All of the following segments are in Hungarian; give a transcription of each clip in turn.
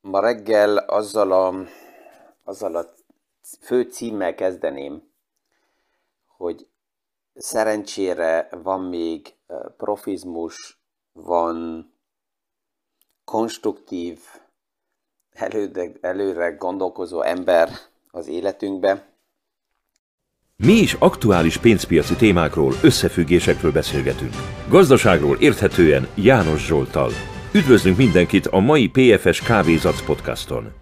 Ma reggel azzal a, azzal a fő címmel kezdeném, hogy szerencsére van még profizmus, van konstruktív, előre, gondolkozó ember az életünkbe. Mi is aktuális pénzpiaci témákról, összefüggésekről beszélgetünk. Gazdaságról érthetően János Zsoltal. Üdvözlünk mindenkit a mai PFS Kávézac podcaston.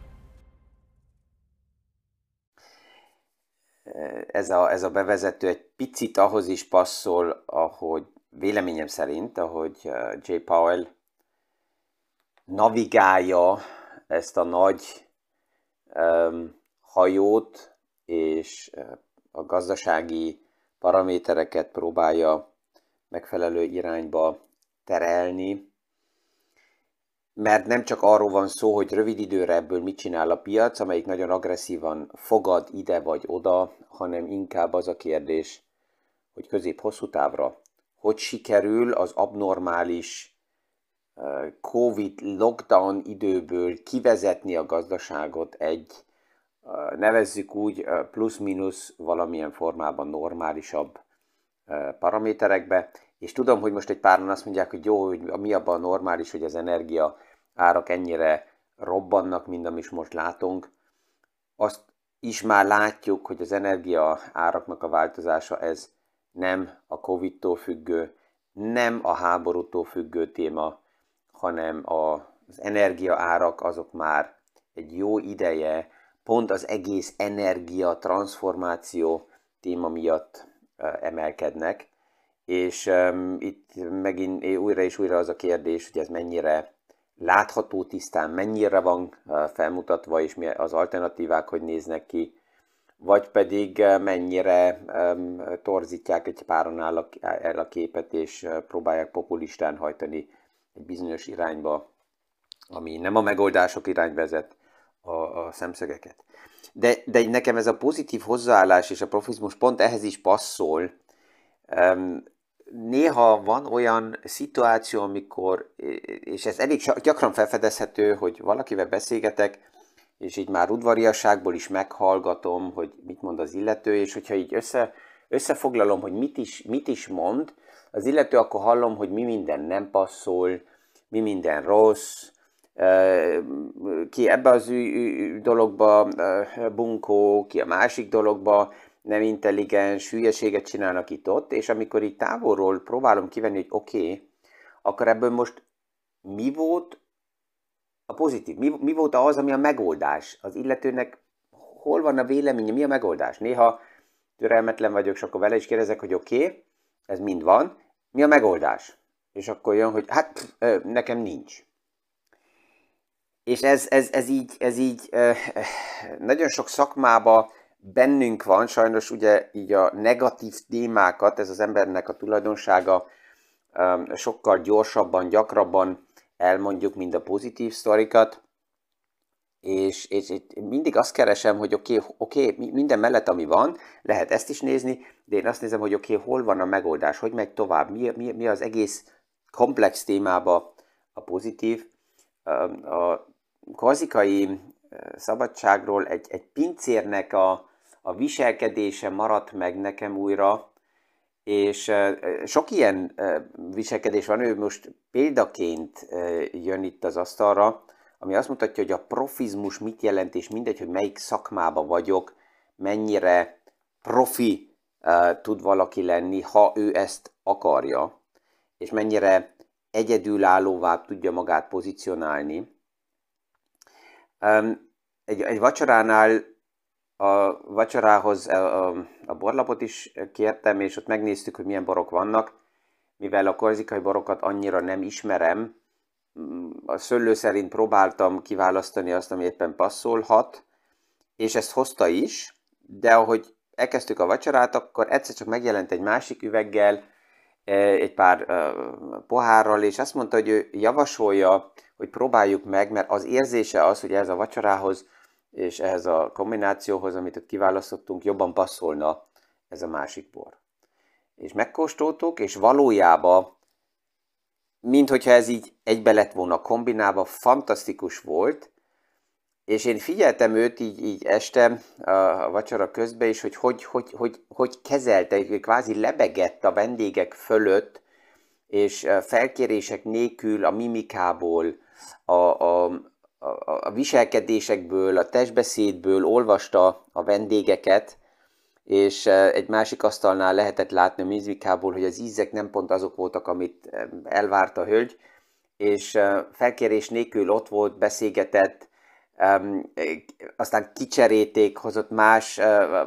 Ez a, ez a bevezető egy picit ahhoz is passzol, ahogy véleményem szerint, ahogy uh, J. Powell navigálja ezt a nagy um, hajót, és uh, a gazdasági paramétereket próbálja megfelelő irányba terelni, mert nem csak arról van szó, hogy rövid időre ebből mit csinál a piac, amelyik nagyon agresszívan fogad ide vagy oda, hanem inkább az a kérdés, hogy közép-hosszú távra hogy sikerül az abnormális Covid lockdown időből kivezetni a gazdaságot egy, nevezzük úgy, plusz-minusz valamilyen formában normálisabb paraméterekbe, és tudom, hogy most egy páran azt mondják, hogy jó, hogy mi abban normális, hogy az energia árak ennyire robbannak, mint amit most látunk. Azt is már látjuk, hogy az energia áraknak a változása ez nem a Covid-tól függő, nem a háborútól függő téma, hanem az energia árak azok már egy jó ideje pont az egész energia transformáció téma miatt emelkednek, és itt megint újra és újra az a kérdés, hogy ez mennyire látható tisztán, mennyire van felmutatva, és mi az alternatívák, hogy néznek ki, vagy pedig mennyire torzítják egy páron el a képet, és próbálják populistán hajtani egy bizonyos irányba, ami nem a megoldások irány vezet a, a szemszögeket. De, de nekem ez a pozitív hozzáállás és a profizmus pont ehhez is passzol, um, néha van olyan szituáció, amikor, és ez elég gyakran felfedezhető, hogy valakivel beszélgetek, és így már udvariasságból is meghallgatom, hogy mit mond az illető, és hogyha így össze, összefoglalom, hogy mit is, mit is mond, az illető akkor hallom, hogy mi minden nem passzol, mi minden rossz, ki ebbe az dologba bunkó, ki a másik dologba, nem intelligens, hülyeséget csinálnak itt ott, és amikor így távolról próbálom kivenni, hogy oké, okay, akkor ebből most mi volt a pozitív, mi, mi volt az, ami a megoldás? Az illetőnek hol van a véleménye, mi a megoldás? Néha türelmetlen vagyok, és akkor vele is kérdezek, hogy oké, okay, ez mind van, mi a megoldás? És akkor jön, hogy hát nekem nincs. És ez, ez, ez így, ez így nagyon sok szakmában bennünk van, sajnos ugye így a negatív témákat, ez az embernek a tulajdonsága sokkal gyorsabban, gyakrabban elmondjuk, mint a pozitív sztorikat, és, és, és mindig azt keresem, hogy oké, okay, okay, minden mellett, ami van, lehet ezt is nézni, de én azt nézem, hogy oké, okay, hol van a megoldás, hogy megy tovább, mi, mi, mi az egész komplex témába a pozitív. Um, a kazikai szabadságról egy, egy pincérnek a, a viselkedése maradt meg nekem újra, és sok ilyen viselkedés van, ő most példaként jön itt az asztalra, ami azt mutatja, hogy a profizmus mit jelent, és mindegy, hogy melyik szakmába vagyok, mennyire profi tud valaki lenni, ha ő ezt akarja, és mennyire egyedülállóvá tudja magát pozícionálni. Egy, egy vacsoránál a vacsorához a, a, a borlapot is kértem, és ott megnéztük, hogy milyen borok vannak. Mivel a korzikai borokat annyira nem ismerem, a szőlő szerint próbáltam kiválasztani azt, ami éppen passzolhat, és ezt hozta is, de ahogy elkezdtük a vacsorát, akkor egyszer csak megjelent egy másik üveggel, egy pár e, pohárral, és azt mondta, hogy ő javasolja, hogy próbáljuk meg, mert az érzése az, hogy ez a vacsorához és ehhez a kombinációhoz, amit ott kiválasztottunk, jobban passzolna ez a másik bor. és megkóstoltuk, és valójában, mint hogyha ez így egybe lett volna kombinálva, fantasztikus volt, és én figyeltem őt így, így este a vacsora közben is, hogy hogy, hogy, hogy, hogy kezelte, hogy kvázi lebegett a vendégek fölött, és felkérések nélkül a mimikából, a, a, a, a viselkedésekből, a testbeszédből olvasta a vendégeket, és egy másik asztalnál lehetett látni a mimikából, hogy az ízek nem pont azok voltak, amit elvárt a hölgy, és felkérés nélkül ott volt, beszélgetett, aztán kicseréték, hozott más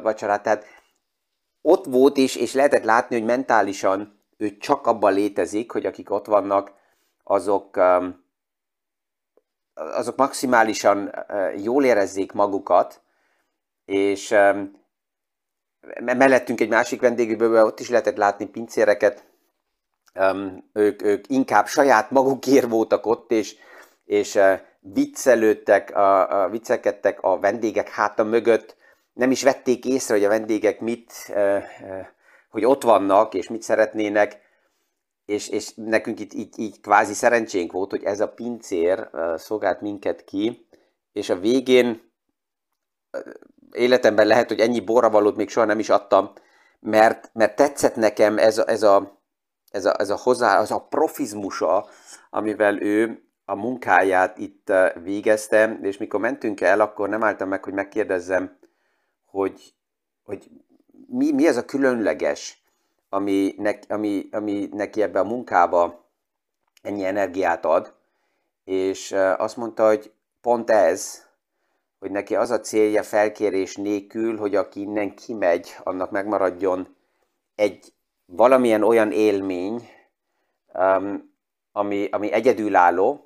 vacsorát, tehát ott volt is, és lehetett látni, hogy mentálisan ő csak abban létezik, hogy akik ott vannak, azok, azok maximálisan jól érezzék magukat, és mellettünk egy másik vendégükből, ott is lehetett látni pincéreket, ők, ők inkább saját magukért voltak ott, és, és viccelődtek, a, a, viccelkedtek a vendégek háta mögött, nem is vették észre, hogy a vendégek mit, hogy ott vannak, és mit szeretnének, és, és nekünk itt így, így kvázi szerencsénk volt, hogy ez a pincér szolgált minket ki, és a végén életemben lehet, hogy ennyi borravalót még soha nem is adtam, mert, mert tetszett nekem ez a, ez a, ez a, ez a hozzá, az a profizmusa, amivel ő a munkáját itt végezte, és mikor mentünk el, akkor nem álltam meg, hogy megkérdezzem, hogy, hogy mi, mi ez a különleges, ami, ne, ami, ami neki ebbe a munkába ennyi energiát ad, és azt mondta, hogy pont ez, hogy neki az a célja felkérés nélkül, hogy aki innen kimegy, annak megmaradjon egy valamilyen olyan élmény, ami, ami egyedülálló,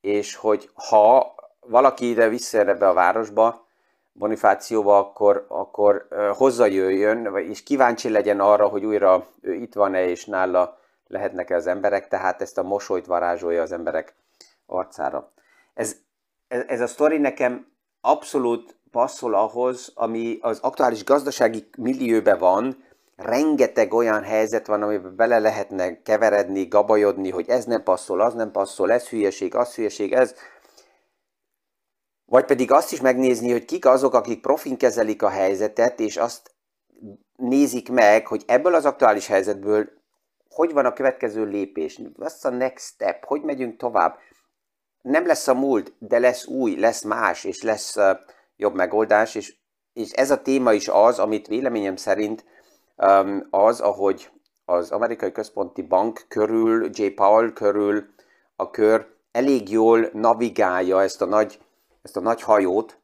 és hogy ha valaki ide visszaér ebbe a városba, Bonifációba, akkor, akkor hozzajöjjön, és kíváncsi legyen arra, hogy újra ő itt van-e, és nála lehetnek-e az emberek, tehát ezt a mosolyt varázsolja az emberek arcára. Ez, ez, ez a sztori nekem abszolút passzol ahhoz, ami az aktuális gazdasági millióben van, rengeteg olyan helyzet van, amiben bele lehetne keveredni, gabajodni, hogy ez nem passzol, az nem passzol, ez hülyeség, az hülyeség, ez. Vagy pedig azt is megnézni, hogy kik azok, akik profin kezelik a helyzetet, és azt nézik meg, hogy ebből az aktuális helyzetből hogy van a következő lépés, what's a next step, hogy megyünk tovább. Nem lesz a múlt, de lesz új, lesz más, és lesz jobb megoldás, és, és ez a téma is az, amit véleményem szerint az, ahogy az amerikai központi bank körül, J. Powell körül a kör elég jól navigálja ezt a nagy, ezt a nagy hajót,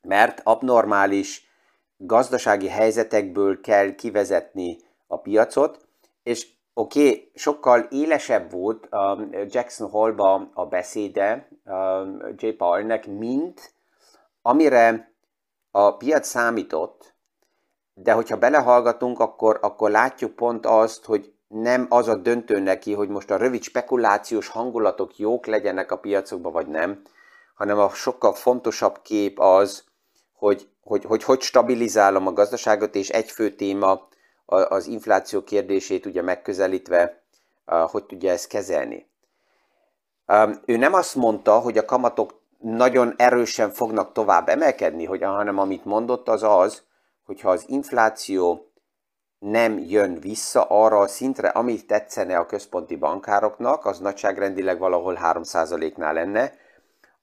mert abnormális gazdasági helyzetekből kell kivezetni a piacot, és oké, okay, sokkal élesebb volt Jackson Hallba a beszéde um, J. Powellnek, mint amire a piac számított, de hogyha belehallgatunk, akkor, akkor látjuk pont azt, hogy nem az a döntő neki, hogy most a rövid spekulációs hangulatok jók legyenek a piacokban, vagy nem, hanem a sokkal fontosabb kép az, hogy hogy, hogy, hogy stabilizálom a gazdaságot, és egy fő téma az infláció kérdését ugye megközelítve, hogy tudja ezt kezelni. Ő nem azt mondta, hogy a kamatok nagyon erősen fognak tovább emelkedni, hogy, hanem amit mondott az az, hogyha az infláció nem jön vissza arra a szintre, amit tetszene a központi bankároknak, az nagyságrendileg valahol 3%-nál lenne,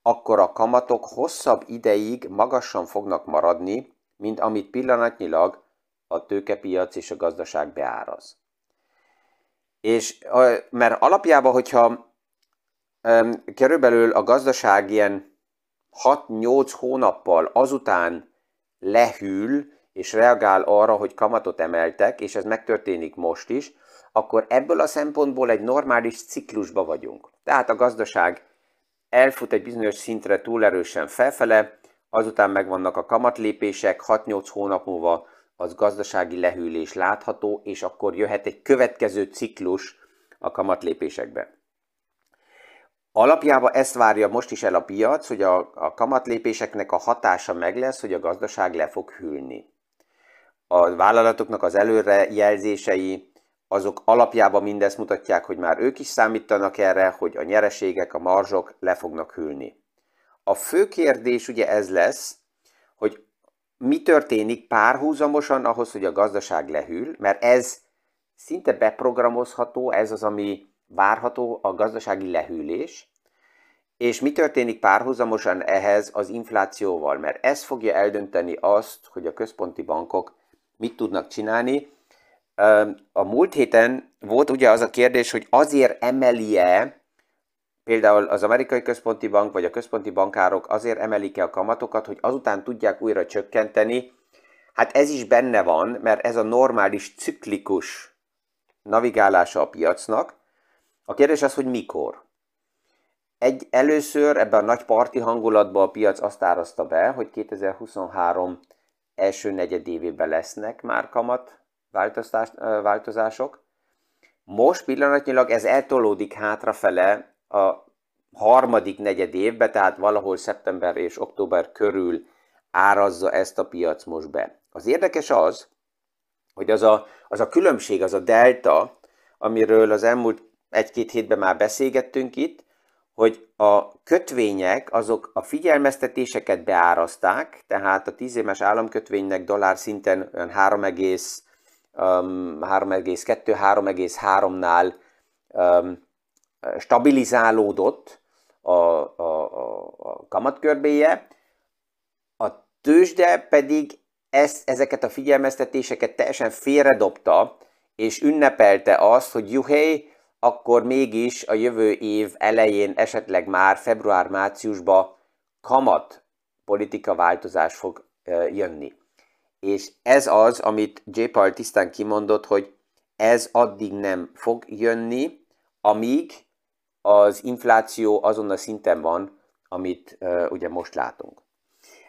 akkor a kamatok hosszabb ideig magasan fognak maradni, mint amit pillanatnyilag a tőkepiac és a gazdaság beáraz. És mert alapjában, hogyha körülbelül a gazdaság ilyen 6-8 hónappal azután lehűl, és reagál arra, hogy kamatot emeltek, és ez megtörténik most is, akkor ebből a szempontból egy normális ciklusba vagyunk. Tehát a gazdaság elfut egy bizonyos szintre túl erősen felfele, azután megvannak a kamatlépések, 6-8 hónap múlva az gazdasági lehűlés látható, és akkor jöhet egy következő ciklus a kamatlépésekbe. Alapjában ezt várja most is el a piac, hogy a, a kamatlépéseknek a hatása meg lesz, hogy a gazdaság le fog hűlni a vállalatoknak az előrejelzései azok alapjában mindezt mutatják, hogy már ők is számítanak erre, hogy a nyereségek, a marzsok le fognak hűlni. A fő kérdés ugye ez lesz, hogy mi történik párhuzamosan ahhoz, hogy a gazdaság lehűl, mert ez szinte beprogramozható, ez az, ami várható, a gazdasági lehűlés, és mi történik párhuzamosan ehhez az inflációval, mert ez fogja eldönteni azt, hogy a központi bankok mit tudnak csinálni. A múlt héten volt ugye az a kérdés, hogy azért emeli-e például az amerikai központi bank vagy a központi bankárok azért emelik-e a kamatokat, hogy azután tudják újra csökkenteni. Hát ez is benne van, mert ez a normális ciklikus navigálása a piacnak. A kérdés az, hogy mikor. Egy, először ebben a nagy parti hangulatban a piac azt árazta be, hogy 2023 első negyedévében lesznek már kamat változások. Most pillanatnyilag ez eltolódik hátrafele a harmadik negyed évbe, tehát valahol szeptember és október körül árazza ezt a piac most be. Az érdekes az, hogy az a, az a különbség, az a delta, amiről az elmúlt egy-két hétben már beszélgettünk itt, hogy a kötvények azok a figyelmeztetéseket beárazták, tehát a 10 éves államkötvénynek dollár szinten 3,2-3,3-nál um, stabilizálódott a, a, a, a kamatkörbéje, a tőzsde pedig ezt, ezeket a figyelmeztetéseket teljesen félredobta, és ünnepelte azt, hogy juhé, akkor mégis a jövő év elején, esetleg már február-márciusban kamat politika változás fog jönni. És ez az, amit J. Paul tisztán kimondott, hogy ez addig nem fog jönni, amíg az infláció azon a szinten van, amit uh, ugye most látunk.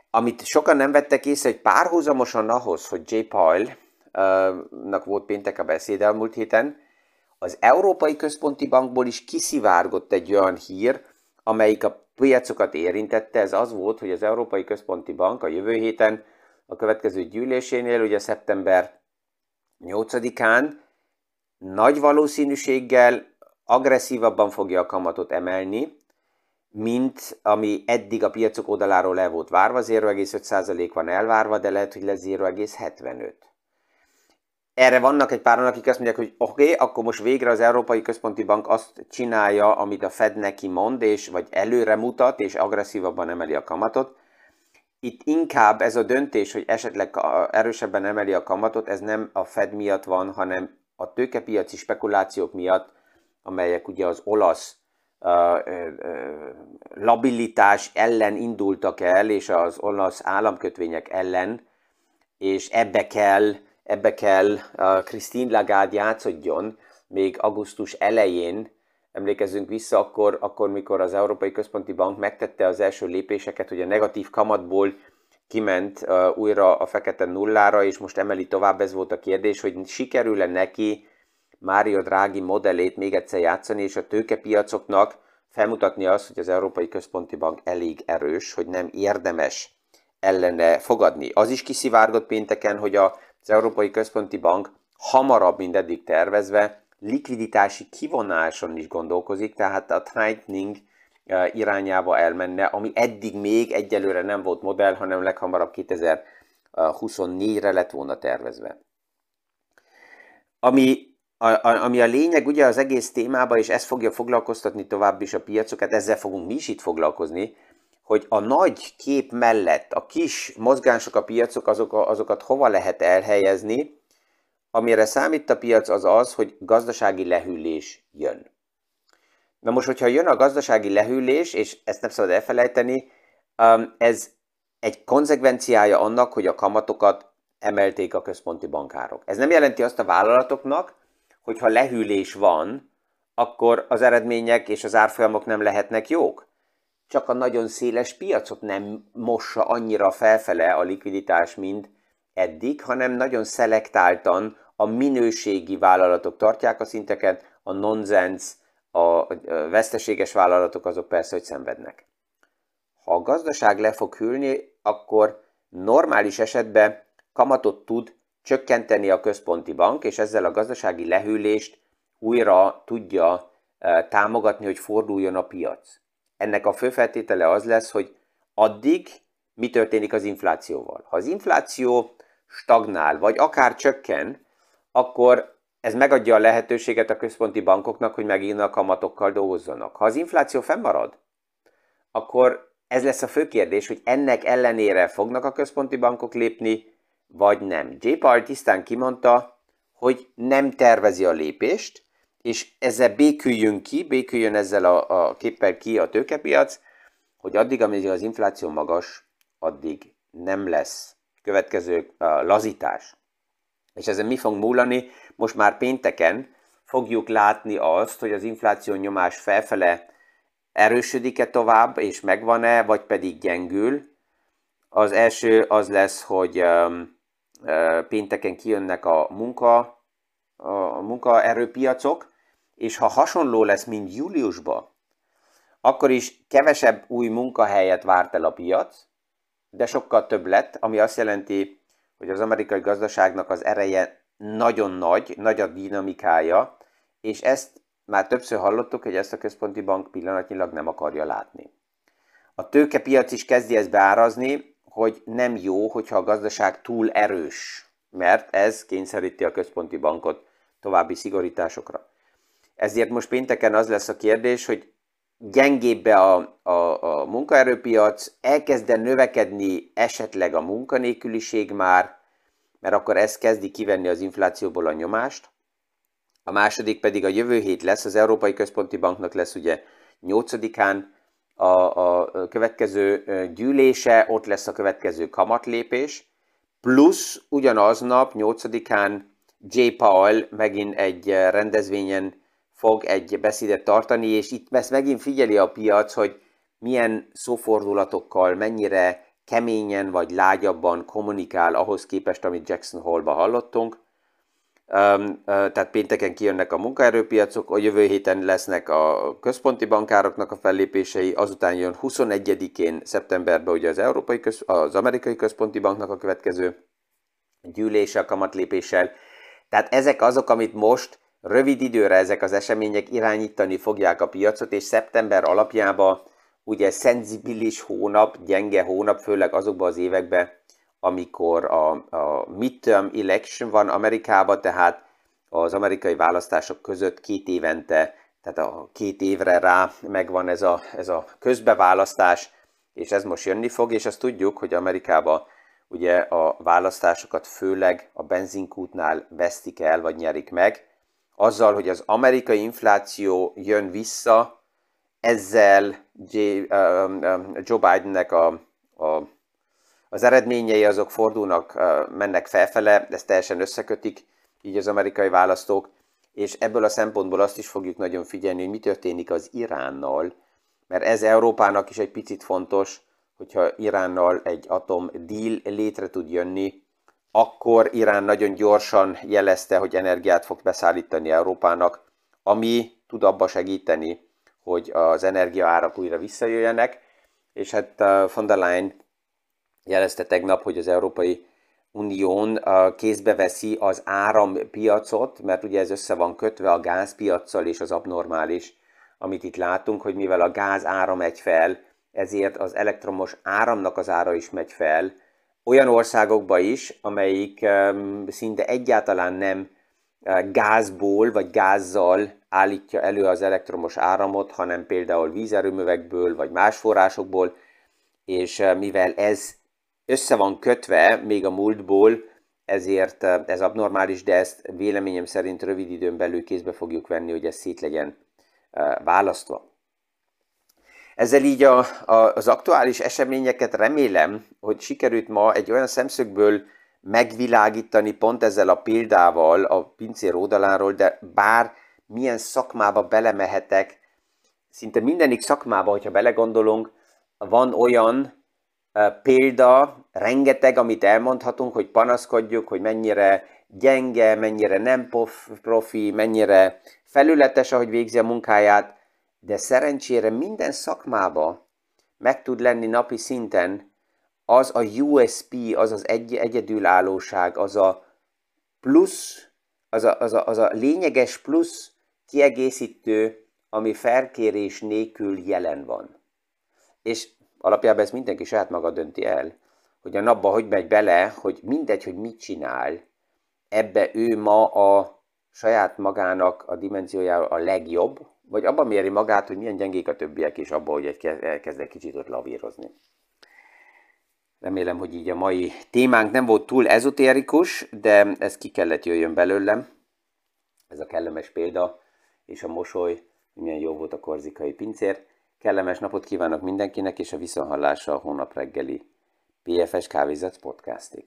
Amit sokan nem vettek észre, hogy párhuzamosan ahhoz, hogy J. Paul-nak volt péntek a beszéde a múlt héten, az Európai Központi Bankból is kiszivárgott egy olyan hír, amelyik a piacokat érintette. Ez az volt, hogy az Európai Központi Bank a jövő héten a következő gyűlésénél, ugye szeptember 8-án nagy valószínűséggel agresszívabban fogja a kamatot emelni, mint ami eddig a piacok oldaláról le volt várva, 0,5% van elvárva, de lehet, hogy lesz 0,75. Erre vannak egy páran, akik azt mondják, hogy oké, okay, akkor most végre az Európai Központi Bank azt csinálja, amit a Fed neki mond, és vagy előre mutat, és agresszívabban emeli a kamatot. Itt inkább ez a döntés, hogy esetleg erősebben emeli a kamatot, ez nem a Fed miatt van, hanem a tőkepiaci spekulációk miatt, amelyek ugye az olasz uh, uh, labilitás ellen indultak el, és az olasz államkötvények ellen, és ebbe kell, ebbe kell Christine Lagarde játszodjon még augusztus elején, emlékezzünk vissza akkor, akkor, mikor az Európai Központi Bank megtette az első lépéseket, hogy a negatív kamatból kiment újra a fekete nullára, és most emeli tovább, ez volt a kérdés, hogy sikerül-e neki Mário Draghi modellét még egyszer játszani, és a tőkepiacoknak felmutatni azt, hogy az Európai Központi Bank elég erős, hogy nem érdemes ellene fogadni. Az is kiszivárgott pénteken, hogy az Európai Központi Bank hamarabb, mint eddig tervezve, likviditási kivonáson is gondolkozik, tehát a tightening eh, irányába elmenne, ami eddig még egyelőre nem volt modell, hanem leghamarabb 2024-re lett volna tervezve. Ami a, a, ami a lényeg ugye az egész témában, és ez fogja foglalkoztatni tovább is a piacokat, ezzel fogunk mi is itt foglalkozni, hogy a nagy kép mellett a kis mozgások a piacok, azok, azokat hova lehet elhelyezni, amire számít a piac az az, hogy gazdasági lehűlés jön. Na most, hogyha jön a gazdasági lehűlés, és ezt nem szabad elfelejteni, um, ez egy konzekvenciája annak, hogy a kamatokat emelték a központi bankárok. Ez nem jelenti azt a vállalatoknak, hogyha lehűlés van, akkor az eredmények és az árfolyamok nem lehetnek jók. Csak a nagyon széles piacot nem mossa annyira felfele a likviditás, mint eddig, hanem nagyon szelektáltan a minőségi vállalatok tartják a szinteket, a nonsens, a veszteséges vállalatok azok persze, hogy szenvednek. Ha a gazdaság le fog hűlni, akkor normális esetben kamatot tud csökkenteni a központi bank, és ezzel a gazdasági lehűlést újra tudja támogatni, hogy forduljon a piac. Ennek a fő feltétele az lesz, hogy addig mi történik az inflációval. Ha az infláció stagnál, vagy akár csökken, akkor ez megadja a lehetőséget a központi bankoknak, hogy megint a kamatokkal dolgozzanak. Ha az infláció fennmarad, akkor ez lesz a fő kérdés, hogy ennek ellenére fognak a központi bankok lépni, vagy nem. J. Paul tisztán kimondta, hogy nem tervezi a lépést, és ezzel béküljön ki, béküljön ezzel a, a képpel ki a tőkepiac, hogy addig, amíg az infláció magas, addig nem lesz következő uh, lazítás. És ezen mi fog múlani? Most már pénteken fogjuk látni azt, hogy az infláció nyomás felfele erősödik-e tovább, és megvan-e, vagy pedig gyengül. Az első az lesz, hogy pénteken kijönnek a munka, a munkaerőpiacok, és ha hasonló lesz, mint júliusban, akkor is kevesebb új munkahelyet várt el a piac, de sokkal több lett, ami azt jelenti, hogy az amerikai gazdaságnak az ereje nagyon nagy, nagy a dinamikája, és ezt már többször hallottuk, hogy ezt a központi bank pillanatnyilag nem akarja látni. A tőkepiac is kezdi ezt beárazni, hogy nem jó, hogyha a gazdaság túl erős, mert ez kényszeríti a központi bankot további szigorításokra. Ezért most pénteken az lesz a kérdés, hogy gyengébbe a, a, a munkaerőpiac, elkezde növekedni esetleg a munkanélküliség már, mert akkor ez kezdi kivenni az inflációból a nyomást. A második pedig a jövő hét lesz, az Európai Központi Banknak lesz ugye 8-án a, a következő gyűlése, ott lesz a következő kamatlépés, plusz ugyanaznap 8-án J. Powell megint egy rendezvényen fog egy beszédet tartani, és itt ezt megint figyeli a piac, hogy milyen szófordulatokkal, mennyire keményen vagy lágyabban kommunikál ahhoz képest, amit Jackson Hallba hallottunk. Tehát pénteken kijönnek a munkaerőpiacok, a jövő héten lesznek a központi bankároknak a fellépései, azután jön 21-én szeptemberben ugye az, Európai Köz, az Amerikai Központi Banknak a következő gyűlése a kamatlépéssel. Tehát ezek azok, amit most Rövid időre ezek az események irányítani fogják a piacot, és szeptember alapjában ugye szenzibilis hónap, gyenge hónap, főleg azokban az években, amikor a, a midterm election van Amerikában, tehát az amerikai választások között két évente, tehát a két évre rá megvan ez a, ez a közbeválasztás, és ez most jönni fog, és azt tudjuk, hogy Amerikában ugye a választásokat főleg a benzinkútnál vesztik el, vagy nyerik meg, azzal, hogy az amerikai infláció jön vissza, ezzel Joe Bidennek a, a, az eredményei azok fordulnak, mennek felfele, ezt teljesen összekötik így az amerikai választók, és ebből a szempontból azt is fogjuk nagyon figyelni, hogy mi történik az Iránnal, mert ez Európának is egy picit fontos, hogyha Iránnal egy atom deal létre tud jönni, akkor Irán nagyon gyorsan jelezte, hogy energiát fog beszállítani Európának, ami tud abba segíteni, hogy az energiaárak újra visszajöjjenek, és hát uh, von der Leyen jelezte tegnap, hogy az Európai Unión uh, kézbe veszi az árampiacot, mert ugye ez össze van kötve a gázpiacsal és az abnormális, amit itt látunk, hogy mivel a gáz ára megy fel, ezért az elektromos áramnak az ára is megy fel, olyan országokba is, amelyik szinte egyáltalán nem uh, gázból vagy gázzal állítja elő az elektromos áramot, hanem például vízerőművekből vagy más forrásokból, és uh, mivel ez össze van kötve még a múltból, ezért uh, ez abnormális, de ezt véleményem szerint rövid időn belül kézbe fogjuk venni, hogy ez szét legyen választva. Ezzel így a, a, az aktuális eseményeket remélem, hogy sikerült ma egy olyan szemszögből megvilágítani pont ezzel a példával a pincér oldaláról, de bár milyen szakmába belemehetek, szinte mindenik szakmába, hogyha belegondolunk, van olyan uh, példa, rengeteg, amit elmondhatunk, hogy panaszkodjuk, hogy mennyire gyenge, mennyire nem profi, mennyire felületes, ahogy végzi a munkáját, de szerencsére minden szakmába meg tud lenni napi szinten az a USP, az az egy, egyedülállóság, az a plusz, az a, az, a, az a lényeges plusz kiegészítő, ami felkérés nélkül jelen van. És alapjában ezt mindenki saját maga dönti el, hogy a napba hogy megy bele, hogy mindegy, hogy mit csinál, ebbe ő ma a saját magának a dimenziójára a legjobb, vagy abban méri magát, hogy milyen gyengék a többiek, és abban, hogy egy elkezd egy kicsit ott lavírozni. Remélem, hogy így a mai témánk nem volt túl ezotérikus, de ez ki kellett jöjjön belőlem. Ez a kellemes példa, és a mosoly, milyen jó volt a korzikai pincér. Kellemes napot kívánok mindenkinek, és a viszonhallásra a hónap reggeli PFS Kávézat podcastig.